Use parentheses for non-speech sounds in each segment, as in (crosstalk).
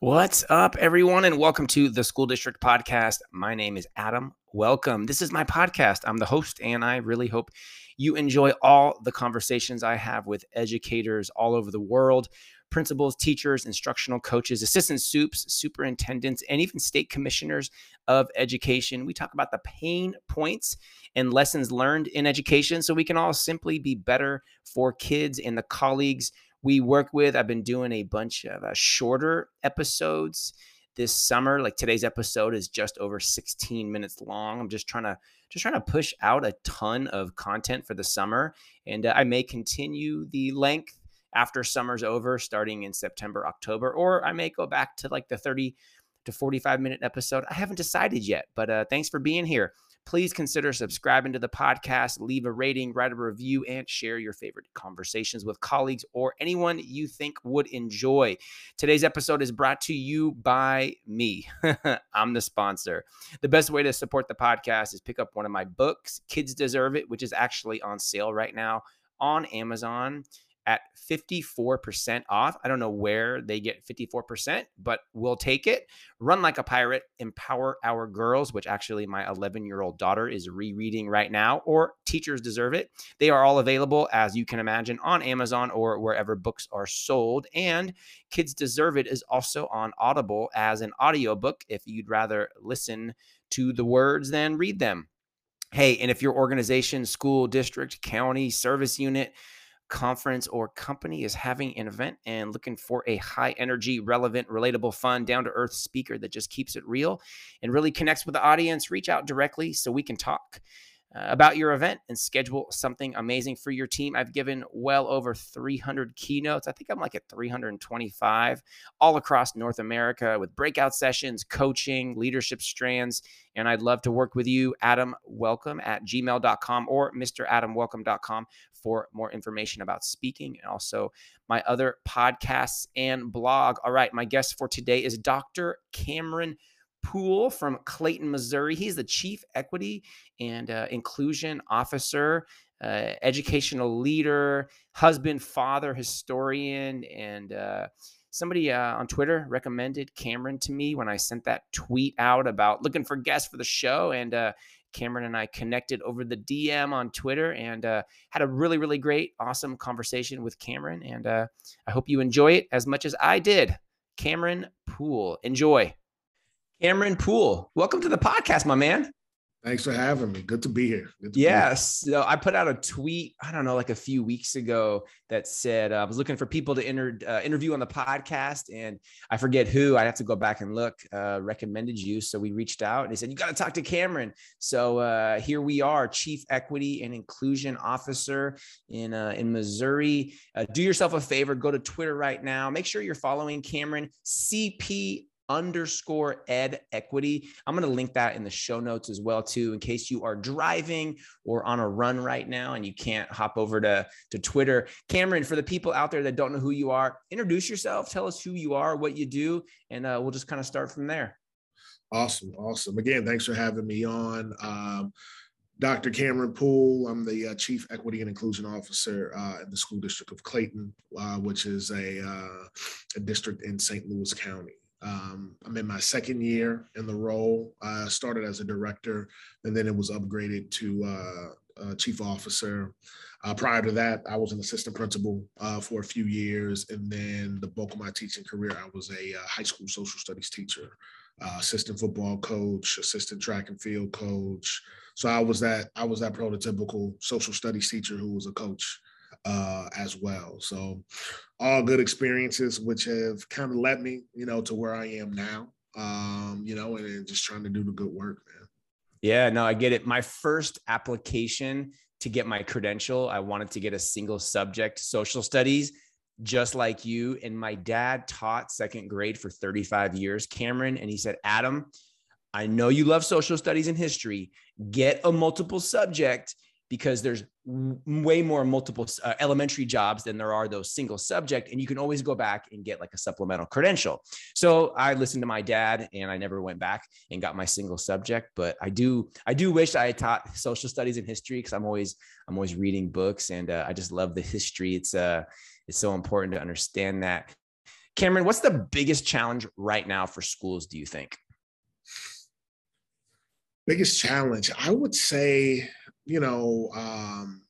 What's up, everyone, and welcome to the School District Podcast. My name is Adam. Welcome. This is my podcast. I'm the host, and I really hope you enjoy all the conversations I have with educators all over the world principals, teachers, instructional coaches, assistant soups, superintendents, and even state commissioners of education. We talk about the pain points and lessons learned in education so we can all simply be better for kids and the colleagues we work with. I've been doing a bunch of uh, shorter episodes this summer. Like today's episode is just over 16 minutes long. I'm just trying to just trying to push out a ton of content for the summer, and uh, I may continue the length after summer's over, starting in September, October, or I may go back to like the 30 to 45 minute episode. I haven't decided yet, but uh, thanks for being here please consider subscribing to the podcast, leave a rating, write a review, and share your favorite conversations with colleagues or anyone you think would enjoy. Today's episode is brought to you by me. (laughs) I'm the sponsor. The best way to support the podcast is pick up one of my books, Kids Deserve It, which is actually on sale right now on Amazon at 54% off. I don't know where they get 54%, but we'll take it. Run Like a Pirate, Empower Our Girls, which actually my 11 year old daughter is rereading right now, or Teachers Deserve It. They are all available, as you can imagine, on Amazon or wherever books are sold. And Kids Deserve It is also on Audible as an audiobook if you'd rather listen to the words than read them. Hey, and if your organization, school, district, county, service unit, conference or company is having an event and looking for a high energy, relevant, relatable, fun, down to earth speaker that just keeps it real and really connects with the audience, reach out directly so we can talk uh, about your event and schedule something amazing for your team. I've given well over 300 keynotes. I think I'm like at 325 all across North America with breakout sessions, coaching, leadership strands. And I'd love to work with you, Adam Welcome at gmail.com or mr adam MrAdamWelcome.com for more information about speaking and also my other podcasts and blog. All right, my guest for today is Dr. Cameron Poole from Clayton, Missouri. He's the Chief Equity and uh, Inclusion Officer, uh, educational leader, husband, father, historian, and uh, somebody uh, on Twitter recommended Cameron to me when I sent that tweet out about looking for guests for the show. And uh, Cameron and I connected over the DM on Twitter and uh, had a really, really great, awesome conversation with Cameron. And I hope you enjoy it as much as I did. Cameron Poole, enjoy. Cameron Poole, welcome to the podcast, my man. Thanks for having me. Good to be here. To yes. Be here. So I put out a tweet, I don't know, like a few weeks ago that said uh, I was looking for people to inter- uh, interview on the podcast. And I forget who, I have to go back and look, uh, recommended you. So we reached out and they said, You got to talk to Cameron. So uh, here we are, Chief Equity and Inclusion Officer in, uh, in Missouri. Uh, do yourself a favor, go to Twitter right now. Make sure you're following Cameron CP underscore ed equity. I'm going to link that in the show notes as well too, in case you are driving or on a run right now and you can't hop over to, to Twitter. Cameron, for the people out there that don't know who you are, introduce yourself, tell us who you are, what you do, and uh, we'll just kind of start from there. Awesome. Awesome. Again, thanks for having me on. Um, Dr. Cameron Poole. I'm the uh, Chief Equity and Inclusion Officer uh, in the School District of Clayton, uh, which is a, uh, a district in St. Louis County. Um, I'm in my second year in the role. I started as a director, and then it was upgraded to uh, chief officer. Uh, prior to that, I was an assistant principal uh, for a few years, and then the bulk of my teaching career, I was a uh, high school social studies teacher, uh, assistant football coach, assistant track and field coach. So I was that I was that prototypical social studies teacher who was a coach uh, as well. So all good experiences, which have kind of led me, you know, to where I am now. Um, you know, and, and just trying to do the good work, man. Yeah, no, I get it. My first application to get my credential, I wanted to get a single subject social studies, just like you. And my dad taught second grade for 35 years, Cameron. And he said, Adam, I know you love social studies and history. Get a multiple subject because there's way more multiple uh, elementary jobs than there are those single subject and you can always go back and get like a supplemental credential. So i listened to my dad and i never went back and got my single subject but i do i do wish i had taught social studies and history because i'm always i'm always reading books and uh, i just love the history. It's uh it's so important to understand that. Cameron, what's the biggest challenge right now for schools, do you think? Biggest challenge, I would say, you know, um,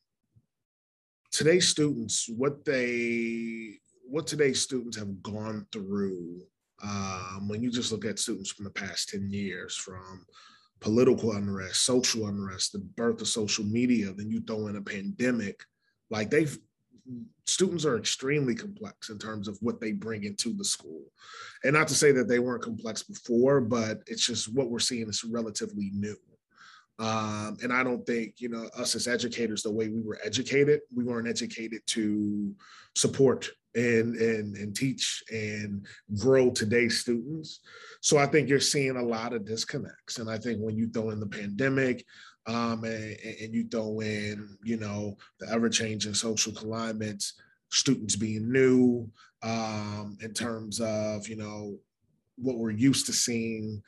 today's students, what they, what today's students have gone through um, when you just look at students from the past 10 years, from political unrest, social unrest, the birth of social media, then you throw in a pandemic, like they've students are extremely complex in terms of what they bring into the school. And not to say that they weren't complex before, but it's just what we're seeing is relatively new. Um, and I don't think, you know, us as educators, the way we were educated, we weren't educated to support and and and teach and grow today's students. So I think you're seeing a lot of disconnects. And I think when you throw in the pandemic, um, and, and, you throw in, you know, the ever-changing social climates, students being new, um, in terms of, you know, what we're used to seeing,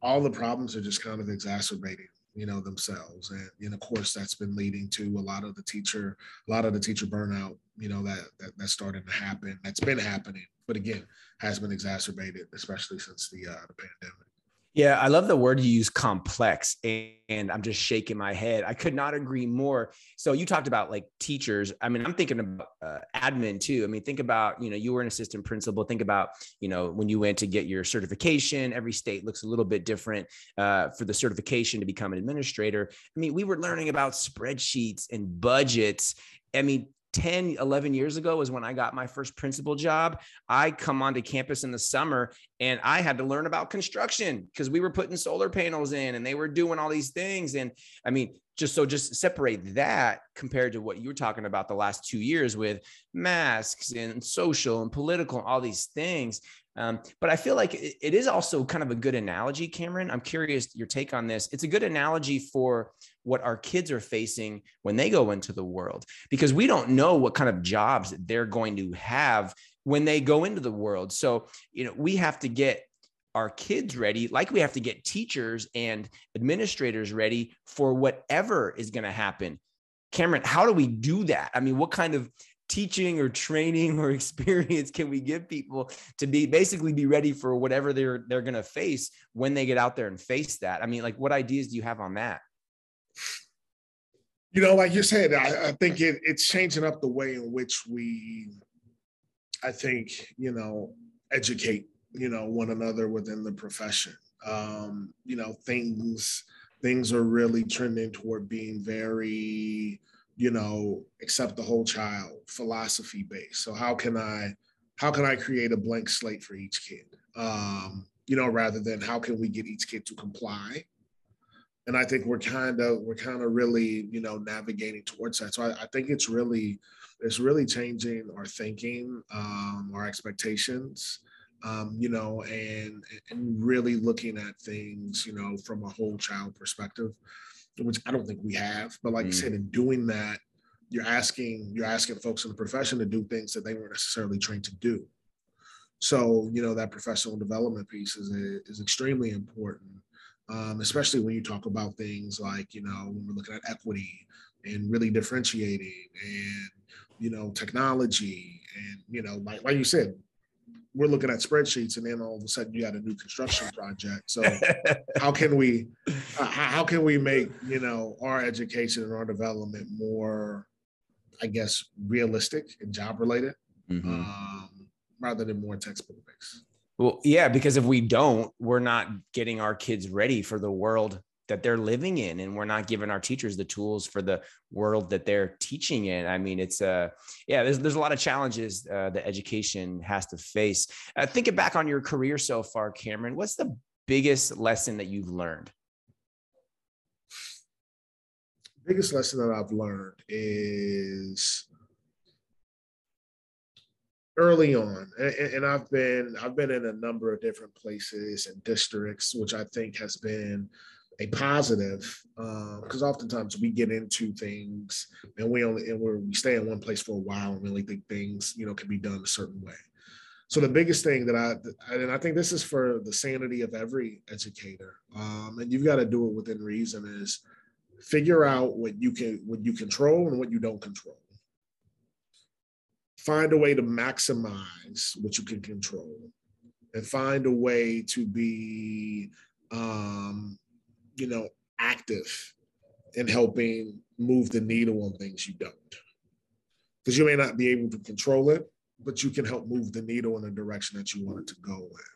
all the problems are just kind of exacerbating you know themselves. And, and of course that's been leading to a lot of the teacher a lot of the teacher burnout you know that, that that's starting to happen that's been happening but again has been exacerbated especially since the uh, the pandemic yeah, I love the word you use complex and I'm just shaking my head. I could not agree more. So you talked about like teachers. I mean, I'm thinking about uh, admin too. I mean, think about, you know, you were an assistant principal. Think about, you know, when you went to get your certification, every state looks a little bit different uh, for the certification to become an administrator. I mean, we were learning about spreadsheets and budgets. I mean, 10 11 years ago was when i got my first principal job i come onto campus in the summer and i had to learn about construction because we were putting solar panels in and they were doing all these things and i mean just so just separate that compared to what you were talking about the last two years with masks and social and political and all these things um, but I feel like it, it is also kind of a good analogy, Cameron. I'm curious your take on this. It's a good analogy for what our kids are facing when they go into the world because we don't know what kind of jobs they're going to have when they go into the world. So, you know, we have to get our kids ready, like we have to get teachers and administrators ready for whatever is going to happen. Cameron, how do we do that? I mean, what kind of teaching or training or (laughs) experience can we give people to be basically be ready for whatever they're they're going to face when they get out there and face that i mean like what ideas do you have on that you know like you said i, I think it, it's changing up the way in which we i think you know educate you know one another within the profession um you know things things are really trending toward being very you know, accept the whole child, philosophy based. So how can I how can I create a blank slate for each kid? Um, you know, rather than how can we get each kid to comply? And I think we're kind of we're kind of really, you know, navigating towards that. So I, I think it's really it's really changing our thinking, um, our expectations, um, you know, and and really looking at things, you know, from a whole child perspective which I don't think we have. But like mm. you said, in doing that, you're asking you're asking folks in the profession to do things that they weren't necessarily trained to do. So you know that professional development piece is is extremely important, um, especially when you talk about things like you know when we're looking at equity and really differentiating and you know technology and you know like like you said we're looking at spreadsheets and then all of a sudden you got a new construction (laughs) project so how can we how can we make you know our education and our development more i guess realistic and job related mm-hmm. um, rather than more textbook based well yeah because if we don't we're not getting our kids ready for the world that they're living in and we're not giving our teachers the tools for the world that they're teaching in. I mean it's uh yeah there's, there's a lot of challenges uh, that education has to face. Uh, thinking back on your career so far cameron. What's the biggest lesson that you've learned? Biggest lesson that i've learned is early on and, and, i've been i've been in a number of different places and districts which i think has been a positive because uh, oftentimes we get into things and we only and we stay in one place for a while and really think things you know can be done a certain way. So the biggest thing that i and i think this is for the sanity of every educator um, and you've got to do it within reason is figure out what you can what you control and what you don't control find a way to maximize what you can control and find a way to be um, you know active in helping move the needle on things you don't. Because you may not be able to control it but you can help move the needle in the direction that you want it to go in.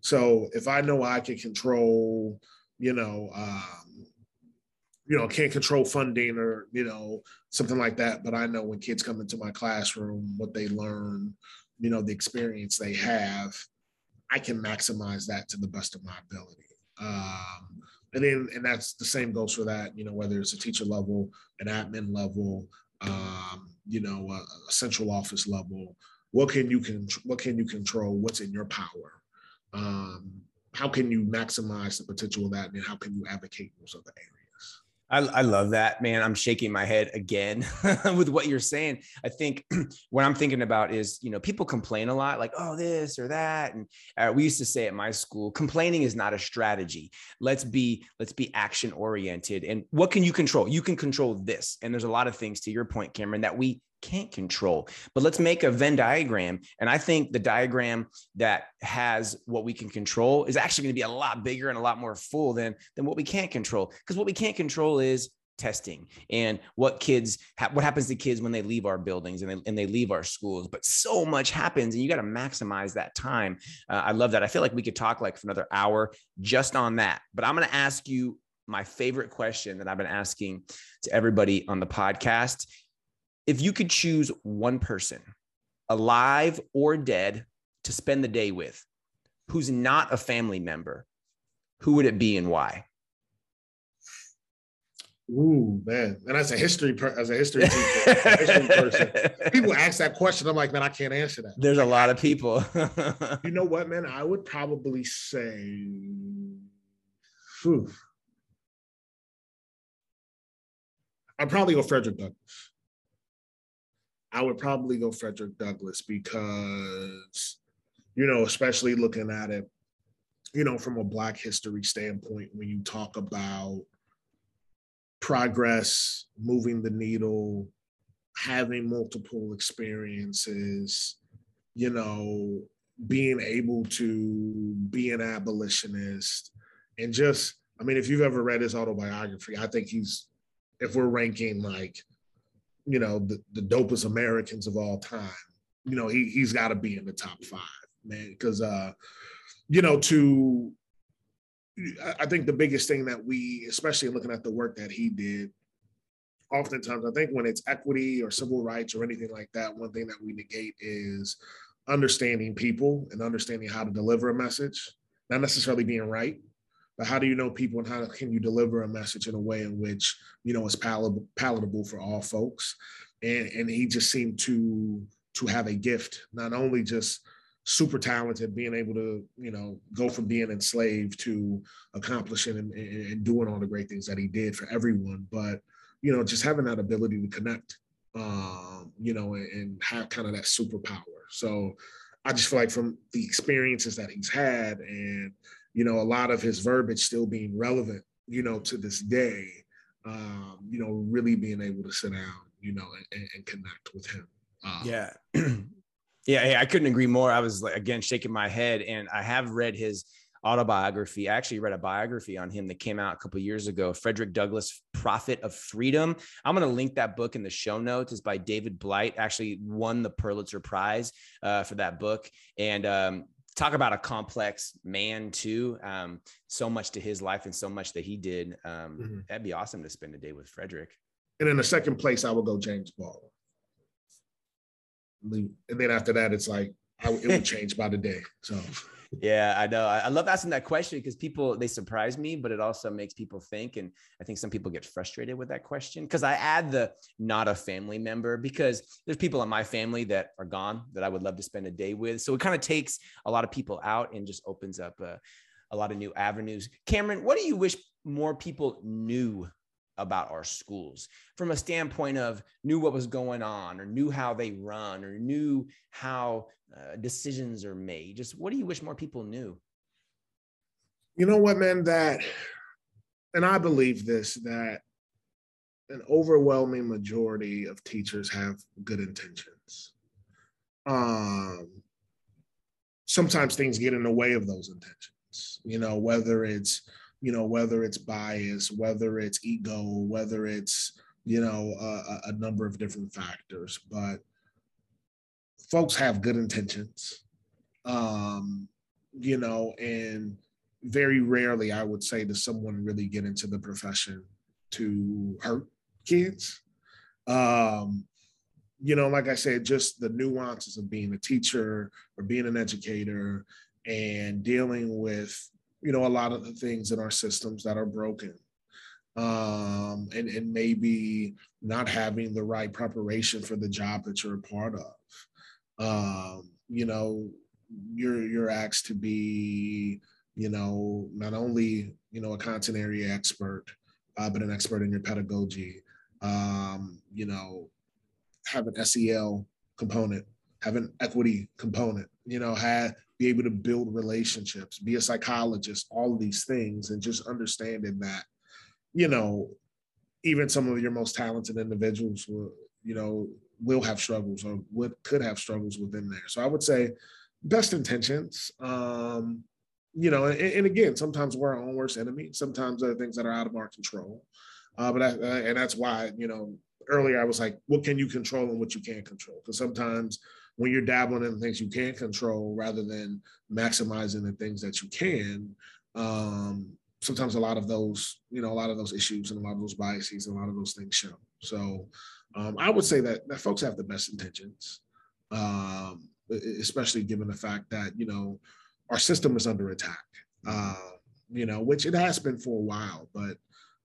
So if i know i can control you know um, you know can't control funding or you know something like that but i know when kids come into my classroom what they learn you know the experience they have I can maximize that to the best of my ability. Um, and then, and that's the same goes for that, you know, whether it's a teacher level, an admin level, um, you know, a, a, central office level. What can you can what can you control? What's in your power? Um, how can you maximize the potential of that, and how can you advocate those other areas? I, I love that, man. I'm shaking my head again (laughs) with what you're saying. I think (clears throat) what I'm thinking about is, you know, people complain a lot, like, oh, this or that. And uh, we used to say at my school, complaining is not a strategy. Let's be, let's be action oriented. And what can you control? You can control this. And there's a lot of things to your point, Cameron, that we can't control. But let's make a Venn diagram. And I think the diagram that has what we can control is actually going to be a lot bigger and a lot more full than, than what we can't control. Because what we can't control is testing and what kids ha- what happens to kids when they leave our buildings and they, and they leave our schools but so much happens and you got to maximize that time uh, i love that i feel like we could talk like for another hour just on that but i'm going to ask you my favorite question that i've been asking to everybody on the podcast if you could choose one person, alive or dead, to spend the day with, who's not a family member, who would it be and why? Ooh, man. And as a history per- as a history teacher, a history person, (laughs) people ask that question. I'm like, man, I can't answer that. There's a lot of people. (laughs) you know what, man? I would probably say, whew, I'd probably go Frederick Douglass. I would probably go Frederick Douglass because, you know, especially looking at it, you know, from a Black history standpoint, when you talk about progress, moving the needle, having multiple experiences, you know, being able to be an abolitionist, and just, I mean, if you've ever read his autobiography, I think he's, if we're ranking like you know, the, the dopest Americans of all time. You know, he he's got to be in the top five, man. Because uh, you know, to I think the biggest thing that we, especially looking at the work that he did, oftentimes I think when it's equity or civil rights or anything like that, one thing that we negate is understanding people and understanding how to deliver a message, not necessarily being right, but how do you know people and how can you deliver a message in a way in which you know is palatable, palatable for all folks? And and he just seemed to to have a gift not only just super talented being able to you know go from being enslaved to accomplishing and, and doing all the great things that he did for everyone but you know just having that ability to connect um you know and, and have kind of that superpower. So i just feel like from the experiences that he's had and you know, a lot of his verbiage still being relevant, you know, to this day, um, you know, really being able to sit down, you know, and, and connect with him. Um, yeah. (clears throat) yeah. I couldn't agree more. I was like, again, shaking my head and I have read his autobiography. I actually read a biography on him that came out a couple years ago, Frederick Douglass, Prophet of Freedom. I'm going to link that book in the show notes. It's by David Blight, actually won the Pulitzer Prize uh, for that book. And um, talk about a complex man too. Um, so much to his life and so much that he did. Um, mm-hmm. That'd be awesome to spend a day with Frederick. And in the second place, I would go James Baldwin. And then after that, it's like I, it would change by the day. So (laughs) yeah, I know. I love asking that question because people they surprise me, but it also makes people think. And I think some people get frustrated with that question because I add the not a family member because there's people in my family that are gone that I would love to spend a day with. So it kind of takes a lot of people out and just opens up a, a lot of new avenues. Cameron, what do you wish more people knew about our schools from a standpoint of knew what was going on or knew how they run or knew how uh, decisions are made just what do you wish more people knew you know what man that and i believe this that an overwhelming majority of teachers have good intentions um, sometimes things get in the way of those intentions. You know, whether it's you know whether it's bias, whether it's ego, whether it's you know a, a number of different factors, but folks have good intentions. Um, you know, and very rarely I would say does someone really get into the profession to hurt kids. Um, you know, like I said, just the nuances of being a teacher or being an educator and dealing with, you know, a lot of the things in our systems that are broken. Um, and, and maybe not having the right preparation for the job that you're a part of. Um, you know, you're you're asked to be, you know, not only, you know, a content area expert, uh, but an expert in your pedagogy. Um, you know, have an SEL component, have an equity component, you know, have be able to build relationships, be a psychologist, all of these things, and just understanding that, you know, even some of your most talented individuals will, you know, will have struggles or would could have struggles within there. So I would say best intentions. Um, you know, and, and again, sometimes we're our own worst enemy. Sometimes there are things that are out of our control. Uh, but I, and that's why you know earlier I was like, what can you control and what you can't control? Because sometimes when you're dabbling in things you can't control rather than maximizing the things that you can, um, sometimes a lot of those, you know, a lot of those issues and a lot of those biases and a lot of those things show. So um, I would say that, that folks have the best intentions, um, especially given the fact that, you know, our system is under attack, uh, you know, which it has been for a while, but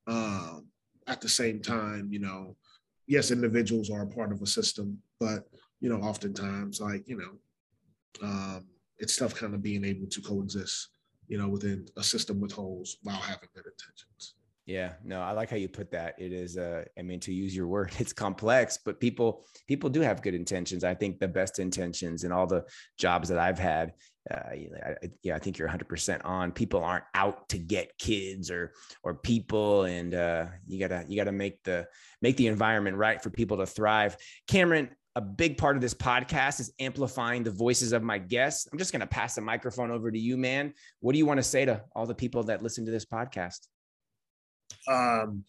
um, at the same time, you know, yes, individuals are a part of a system, but you know, oftentimes, like you know, um, it's tough kind of being able to coexist, you know, within a system with holes while having good intentions. Yeah, no, I like how you put that. It is, uh, I mean, to use your word, (laughs) it's complex, but people people do have good intentions. I think the best intentions in all the jobs that I've had, uh, I, yeah, I think you're 100% on. People aren't out to get kids or or people, and uh, you gotta you gotta make the make the environment right for people to thrive. Cameron, a big part of this podcast is amplifying the voices of my guests. I'm just going to pass the microphone over to you, man. What do you want to say to all the people that listen to this podcast? Um,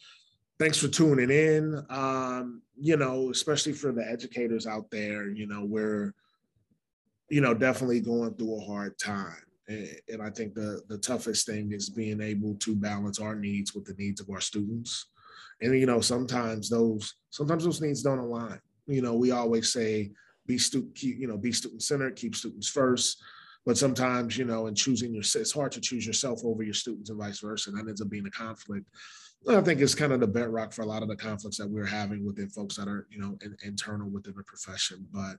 thanks for tuning in. Um, you know, especially for the educators out there, you know, we're, you know, definitely going through a hard time. And, and I think the the toughest thing is being able to balance our needs with the needs of our students. And you know, sometimes those sometimes those needs don't align. You know, we always say be student, keep, you know, be student centered, keep students first. But sometimes, you know, in choosing your, it's hard to choose yourself over your students and vice versa. And that ends up being a conflict. I think it's kind of the bedrock for a lot of the conflicts that we're having within folks that are, you know, in, internal within the profession. But,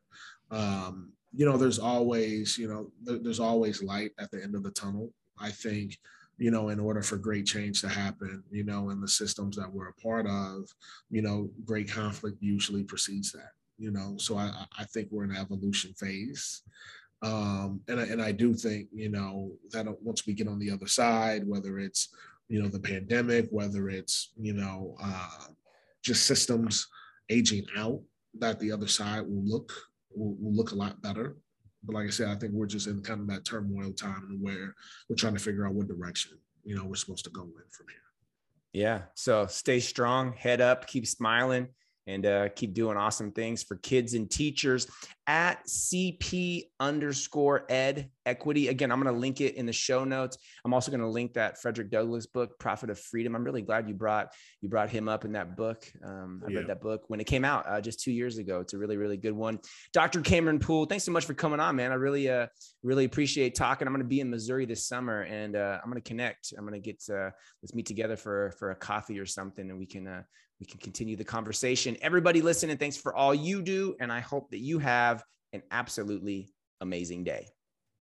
um, you know, there's always, you know, there, there's always light at the end of the tunnel. I think, you know, in order for great change to happen, you know, in the systems that we're a part of, you know, great conflict usually precedes that, you know. So I, I think we're in an evolution phase. Um, and, I, and I do think, you know, that once we get on the other side, whether it's, you know, the pandemic, whether it's, you know, uh, just systems aging out, that the other side will look will, will look a lot better. But like I said, I think we're just in kind of that turmoil time where we're trying to figure out what direction, you know, we're supposed to go in from here. Yeah. So stay strong, head up, keep smiling and uh, keep doing awesome things for kids and teachers at CP underscore ed equity. Again, I'm going to link it in the show notes. I'm also going to link that Frederick Douglass book, Prophet of Freedom. I'm really glad you brought you brought him up in that book. Um, I yeah. read that book when it came out uh, just two years ago. It's a really really good one. Dr. Cameron Poole, thanks so much for coming on, man. I really uh, really appreciate talking. I'm going to be in Missouri this summer, and uh, I'm going to connect. I'm going to get uh, let's meet together for for a coffee or something, and we can uh, we can continue the conversation. Everybody listen and thanks for all you do. And I hope that you have an absolutely amazing day.